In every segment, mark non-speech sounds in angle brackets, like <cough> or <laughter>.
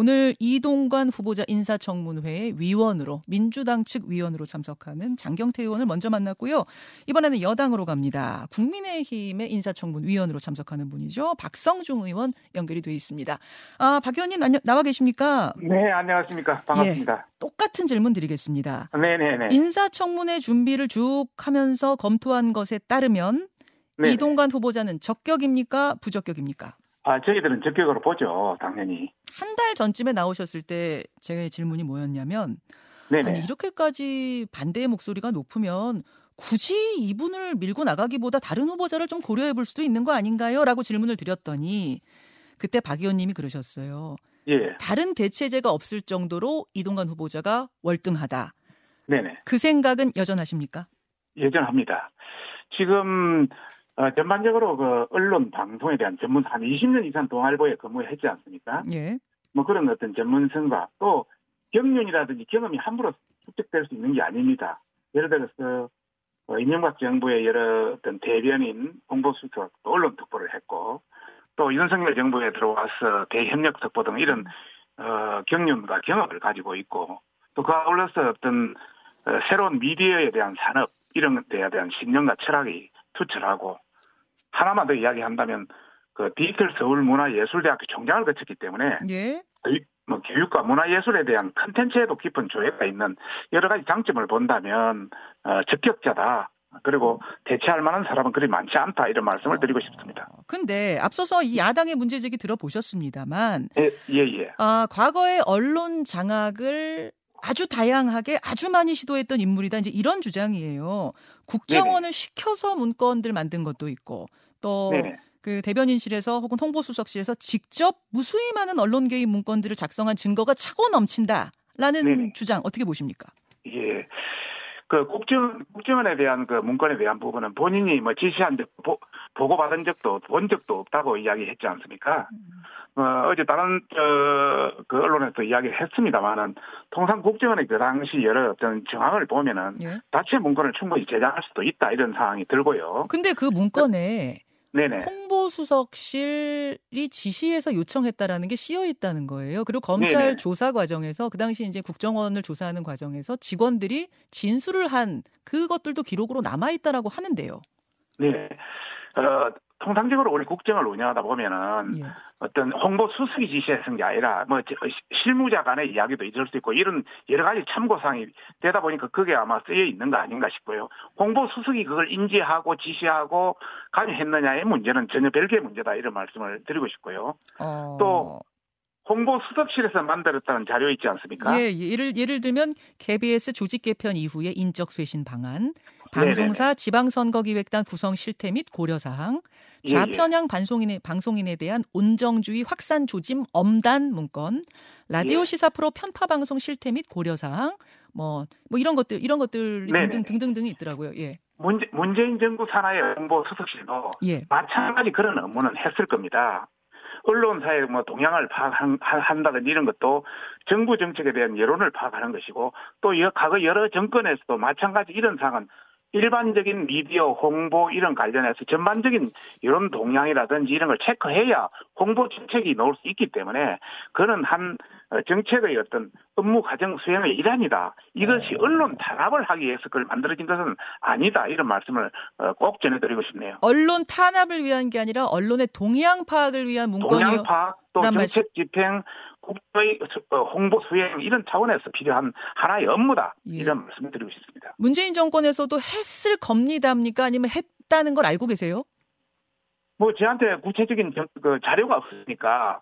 오늘 이동관 후보자 인사청문회의 위원으로 민주당 측 위원으로 참석하는 장경태 의원을 먼저 만났고요. 이번에는 여당으로 갑니다. 국민의힘의 인사청문 위원으로 참석하는 분이죠. 박성중 의원 연결이 돼 있습니다. 아, 박 의원님 나와 계십니까? 네, 안녕하십니까. 반갑습니다. 예, 똑같은 질문 드리겠습니다. 네 네 네. 인사청문회 준비를 쭉 하면서 검토한 것에 따르면 네네. 이동관 후보자는 적격입니까? 부적격입니까? 아, 저희들은 적격으로 보죠, 당연히. 한 달 전쯤에 나오셨을 때제 질문이 뭐였냐면 네네. 아니 이렇게까지 반대의 목소리가 높으면 굳이 이분을 밀고 나가기보다 다른 후보자를 좀 고려해 볼 수도 있는 거 아닌가요? 라고 질문을 드렸더니 그때 박 의원님이 그러셨어요. 예. 다른 대체제가 없을 정도로 이동관 후보자가 월등하다. 네네. 그 생각은 여전하십니까? 여전합니다. 지금 어, 전반적으로 그 언론 방송에 대한 전문 한 20년 이상 동아일보에 근무했지 않습니까? 예. 뭐 그런 어떤 전문성과 또 경륜이라든지 경험이 함부로 축적될 수 있는 게 아닙니다. 예를 들어서 어, 이명박 정부의 여러 어떤 대변인 홍보 수석 또 언론 특보를 했고 또 윤석열 정부에 들어와서 대협력 특보 등 이런 어, 경륜과 경험을 가지고 있고 또그 아울러서 어떤 어, 새로운 미디어에 대한 산업 이런 데에 대한 신념과 철학이 투철하고 하나만 더 이야기한다면 그 디지털 서울 문화예술대학교 총장을 거쳤기 때문에 예. 뭐 교육과 문화예술에 대한 컨텐츠에도 깊은 조예가 있는 여러 가지 장점을 본다면 어, 적격자다. 그리고 대체할 만한 사람은 그리 많지 않다 이런 말씀을 드리고 싶습니다. 어, 근데 앞서서 이 야당의 문제 제기 들어보셨습니다만 예, 예, 예. 아, 과거에 언론 장악을 아주 다양하게 아주 많이 시도했던 인물이다. 이제 이런 주장이에요. 국정원을 네네. 시켜서 문건들 만든 것도 있고 또 그 대변인실에서 혹은 홍보수석실에서 직접 무수히 많은 언론 개입 문건들을 작성한 증거가 차고 넘친다라는 네네. 주장 어떻게 보십니까? 예. 그 국정 국정원에 대한 그 문건에 대한 부분은 본인이 뭐 지시한 적 보, 보고 받은 적도 본 적도 없다고 이야기했지 않습니까? 음. 어, 어제 다른 저, 그 언론에서 이야기를 했습니다만은 통상 국정원의 그 당시 여러 어떤 정황을 보면은 예? 자체 문건을 충분히 제작할 수도 있다 이런 상황이 들고요. 근데 그 문건에 네네. 홍보수석실이 지시해서 요청했다라는 게 씌어 있다는 거예요. 그리고 검찰 네네. 조사 과정에서 그 당시 이제 국정원을 조사하는 과정에서 직원들이 진술을 한 그것들도 기록으로 남아 있다라고 하는데요. 네. 어, 통상적으로 우리 국정을 운영하다 보면은 예. 어떤 홍보 수석이 지시했던 게 아니라 뭐 실무자 간의 이야기도 있을 수 있고 이런 여러 가지 참고사항이 되다 보니까 그게 아마 쓰여 있는 거 아닌가 싶고요. 홍보 수석이 그걸 인지하고 지시하고 관여했느냐의 문제는 전혀 별개의 문제다 이런 말씀을 드리고 싶고요. 어... 또 홍보 수석실에서 만들었다는 자료 있지 않습니까? 예, 예, 예를 예를 들면 KBS 조직 개편 이후에 인적 쇄신 방안, 방송사 네네. 지방선거기획단 구성 실태 및 고려 사항, 예, 좌편향 예. 방송인에 방송인에 대한 온정주의 확산 조짐 엄단 문건, 라디오 예. 시사 프로 편파 방송 실태 및 고려 사항, 뭐뭐 뭐 이런 것들 이런 것들 등등 등등등이 있더라고요. 예. 문재, 문재인 정부 산하의 홍보 수석실도 예. 마찬가지 그런 업무는 했을 겁니다. 언론사의 뭐 동향을 파악한다든지 이런 것도 정부 정책에 대한 여론을 파악하는 것이고 또 과거 여러 정권에서도 마찬가지 이런 상황은 일반적인 미디어 홍보 이런 관련해서 전반적인 이런 동향이라든지 이런 걸 체크해야 홍보 정책이 나올 수 있기 때문에 그는 한 어, 정책의 어떤 업무 과정 수행의 일환이다. 이것이 언론 탄압을 하기 위해서 그걸 만들어진 것은 아니다. 이런 말씀을 어, 꼭 전해드리고 싶네요. 언론 탄압을 위한 게 아니라 언론의 동향 파악을 위한 문건이요. 동향 파악 또 정책 집행 국가의 어, 홍보 수행 이런 차원에서 필요한 하나의 업무다 예. 이런 말씀을 드리고 싶습니다. 문재인 정권에서도 했을 겁니다입니까 아니면 했다는 걸 알고 계세요? 뭐 저한테 구체적인 그 자료가 없으니까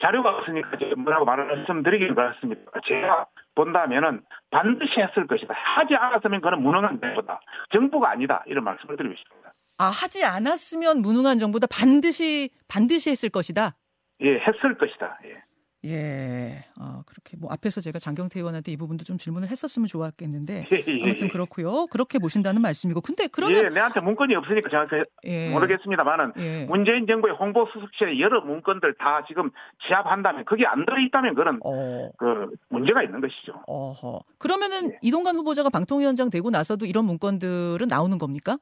자료가 없으니까 뭐라고 말씀드리기를 바랐습니다. 제가 본다면은 반드시 했을 것이다. 하지 않았으면 그는 무능한 정부다. 정부가 아니다. 이런 말씀을 드리고 싶습니다. 아 하지 않았으면 무능한 정부다. 반드시 반드시 했을 것이다. 예, 했을 것이다. 예. 예, 아, 그렇게 뭐 앞에서 제가 장경태 의원한테 이 부분도 좀 질문을 했었으면 좋았겠는데 <laughs> 예, 예, 아무튼 예. 그렇고요. 그렇게 보신다는 말씀이고, 근데 그러면 예, 내한테 문건이 없으니까 제가 예. 모르겠습니다만은 예. 문재인 정부의 홍보 수석실에 여러 문건들 다 지금 취합한다면 그게 안 들어 있다면 그런 어. 그 문제가 있는 것이죠. 어허. 그러면은 예. 이동관 후보자가 방통위원장 되고 나서도 이런 문건들은 나오는 겁니까?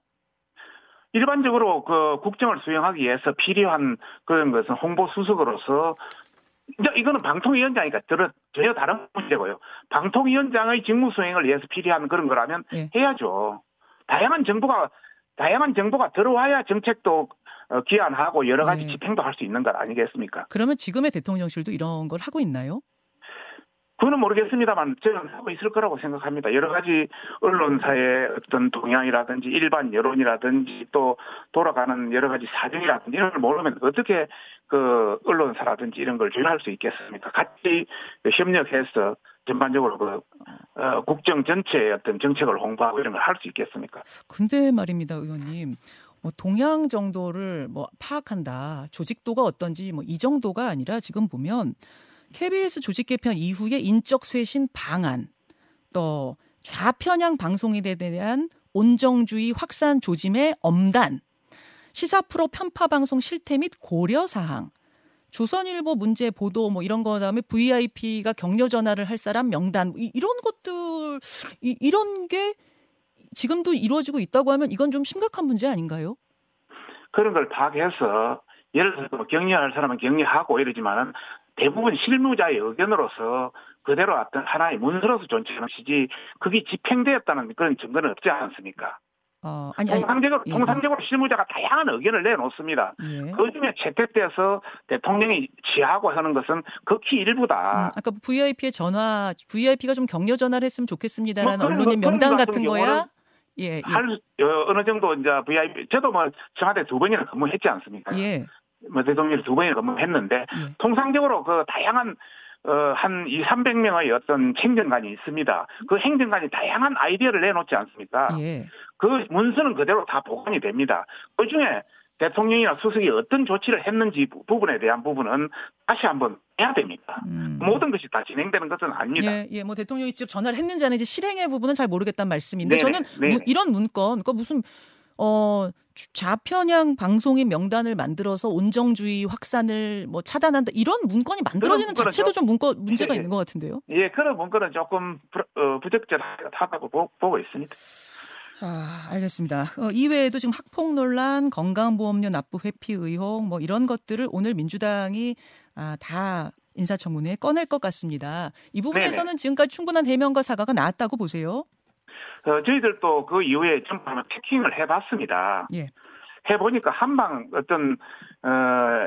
일반적으로 그 국정을 수행하기 위해서 필요한 그런 것은 홍보 수석으로서 이제 이거는 방통위원장이니까 전혀 다른 문제고요. 방통위원장의 직무 수행을 위해서 필요한 그런 거라면 예. 해야죠. 다양한 정보가 다양한 정보가 들어와야 정책도 어, 기한하고 여러 가지 네. 집행도 할 수 있는 것 아니겠습니까? 그러면 지금의 대통령실도 이런 걸 하고 있나요? 그거는 모르겠습니다만 저는 하고 있을 거라고 생각합니다. 여러 가지 언론사의 어떤 동향이라든지 일반 여론이라든지 또 돌아가는 여러 가지 사정이라든지 이런 걸 모르면 어떻게 그 언론사라든지 이런 걸 조율할 수 있겠습니까? 같이 협력해서 전반적으로 그 어, 국정 전체의 어떤 정책을 홍보하고 이런 걸 할 수 있겠습니까? 근데 말입니다, 의원님. 뭐 동향 정도를 뭐 파악한다. 조직도가 어떤지 뭐 이 정도가 아니라 지금 보면 KBS 조직 개편 이후에 인적 쇄신 방안 또 좌편향 방송에 대한 온정주의 확산 조짐의 엄단 시사 프로 편파 방송 실태 및 고려 사항 조선일보 문제 보도 뭐 이런 거 다음에 VIP가 격려 전화를 할 사람 명단 이, 런 것들 이, 이런 게 지금도 이루어지고 있다고 하면 이건 좀 심각한 문제 아닌가요? 그런 걸 파악해서 예를 들어서 뭐 격려할 사람은 격려하고 이러지만은 대부분 실무자의 의견으로서 그대로 어떤 하나의 문서로서 존재하는 것이지 그게 집행되었다는 그런 증거는 없지 않습니까? 어, 아니, 통상적으로, 아니, 예. 통상적으로 실무자가 다양한 의견을 내놓습니다. 예. 그 중에 채택돼서 대통령이 지하고 하는 것은 극히 일부다. 음, 아까 VIP의 전화, VIP가 좀 격려 전화를 했으면 좋겠습니다라는 뭐 언론의 명단 같은 거야? 예, 예. 할, 어느 정도 이제 VIP, 저도 뭐 청와대 두 번이나 <laughs> 근무했지 않습니까? 예. 뭐 대통령이 두 번이나 근무했는데, 예. 통상적으로 그 다양한 어, 한 2, 300명의 어떤 행정관이 있습니다. 그 행정관이 다양한 아이디어를 내놓지 않습니까? 예. 그 문서는 그대로 다 보관이 됩니다. 그 중에 대통령이나 수석이 어떤 조치를 했는지 부분에 대한 부분은 다시 한번 해야 됩니다. 음. 모든 것이 다 진행되는 것은 아닙니다. 예, 예, 뭐 대통령이 직접 전화를 했는지 아닌지 실행의 부분은 잘 모르겠다는 말씀인데 네네, 저는 네네. 무, 이런 문건, 그러니까 무슨 어 좌편향 방송인 명단을 만들어서 온정주의 확산을 뭐 차단한다 이런 문건이 만들어지는 자체도 좀 문건 문제가 예, 있는 것 같은데요. 예, 그런 문건은 조금 부, 어, 부적절하다고 보고 있습니다. 자, 알겠습니다. 어, 이외에도 지금 학폭 논란, 건강보험료 납부 회피 의혹 뭐 이런 것들을 오늘 민주당이 아, 다 인사청문회에 꺼낼 것 같습니다. 이 부분에서는 네네. 지금까지 충분한 해명과 사과가 나왔다고 보세요. 어, 저희들도 그 이후에 좀 체킹을 해봤습니다. 예. 해보니까 한방 어떤 어,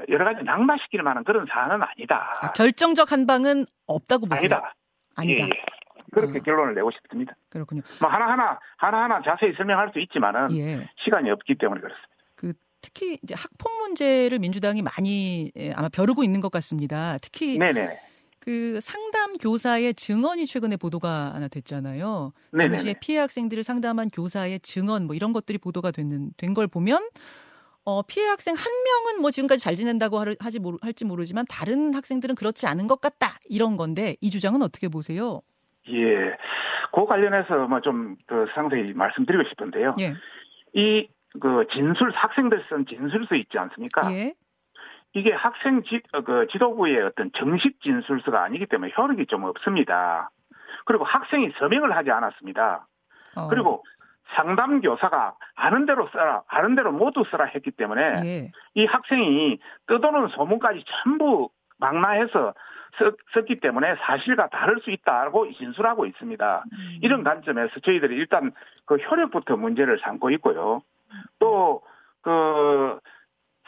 여러 가지 낙마시킬 만한 그런 사안은 아니다. 아, 결정적 한방은 없다고 보세요. 아니다. 아니다. 예, 예. 그렇게 어. 결론을 내고 싶습니다. 그렇군요. 뭐 하나하나 하나하나 자세히 설명할 수 있지만은 예. 시간이 없기 때문에 그렇습니다. 그 특히 이제 학폭 문제를 민주당이 많이 예, 아마 벼르고 있는 것 같습니다. 특히 네네. 그 상담 교사의 증언이 최근에 보도가 하나 됐잖아요. 네네. 당시에 피해 학생들을 상담한 교사의 증언 뭐 이런 것들이 보도가 되는 된 걸 보면 어, 피해 학생 한 명은 뭐 지금까지 잘 지낸다고 하지 모르, 할지 모르지만 다른 학생들은 그렇지 않은 것 같다 이런 건데 이 주장은 어떻게 보세요? 예, 그 관련해서 뭐좀그 상세히 말씀드리고 싶은데요. 예. 이그 진술 학생들 쓴 진술서 있지 않습니까? 예. 이게 학생 지, 어, 그 지도부의 어떤 정식 진술서가 아니기 때문에 효력이 좀 없습니다. 그리고 학생이 서명을 하지 않았습니다. 어. 그리고 상담 교사가 아는 대로 써라, 아는 대로 모두 써라 했기 때문에 예. 이 학생이 뜯어놓은 소문까지 전부 망라해서 썼, 기 때문에 사실과 다를 수 있다고 진술하고 있습니다. 음. 이런 관점에서 저희들이 일단 그 효력부터 문제를 삼고 있고요. 또 그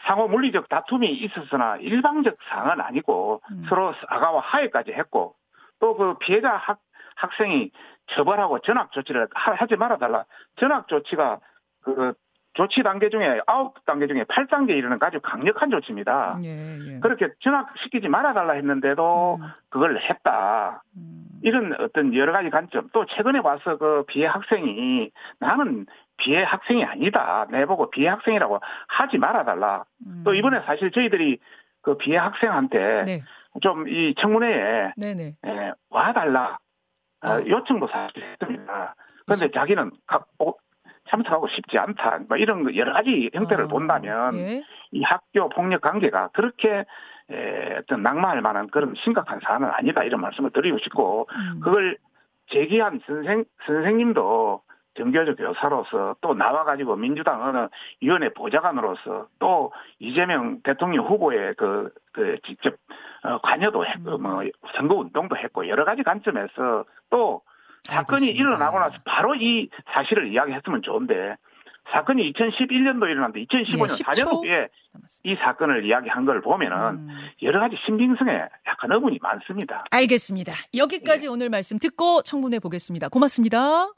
상호 물리적 다툼이 있었으나 일방적 상은 아니고 음. 서로 사과와 하해까지 했고 또 그 피해자 학, 학생이 처벌하고 전학 조치를 하지 말아달라. 전학 조치가 그 조치 단계 중에 아홉 단계 중에 8단계 이르는 아주 강력한 조치입니다. 예, 예. 그렇게 전학시키지 말아달라 했는데도 음. 그걸 했다. 음. 이런 어떤 여러 가지 관점. 또 최근에 와서 그 피해 학생이 나는 비해 학생이 아니다. 내보고 비해 학생이라고 하지 말아달라. 음. 또 이번에 사실 저희들이 그 비해 학생한테 네. 좀이 청문회에 네네. 예, 와달라 어, 아. 요청도 사실 했습니다. 그런데 자기는 가, 어, 참석하고 싶지 않다. 뭐 이런 여러 가지 형태를 어. 본다면 예. 이 학교 폭력 관계가 그렇게 에, 어떤 낙마할 만한 그런 심각한 사안은 아니다 이런 말씀을 드리고 싶고 음. 그걸 제기한 선생 선생님도 정결적 교사로서 또 나와가지고 민주당 어느 위원회 보좌관으로서 또 이재명 대통령 후보의 그, 그 직접 어, 관여도 했고 음. 뭐 선거 운동도 했고 여러 가지 관점에서 또 사건이 알겠습니다. 일어나고 나서 바로 이 사실을 이야기했으면 좋은데 사건이 2011년도 일어났는데 2015년 예, 4년 후에 이 사건을 이야기한 걸 보면은 음. 여러 가지 신빙성에 약간 의문이 많습니다. 알겠습니다. 여기까지 예. 오늘 말씀 듣고 청문회 보겠습니다. 고맙습니다.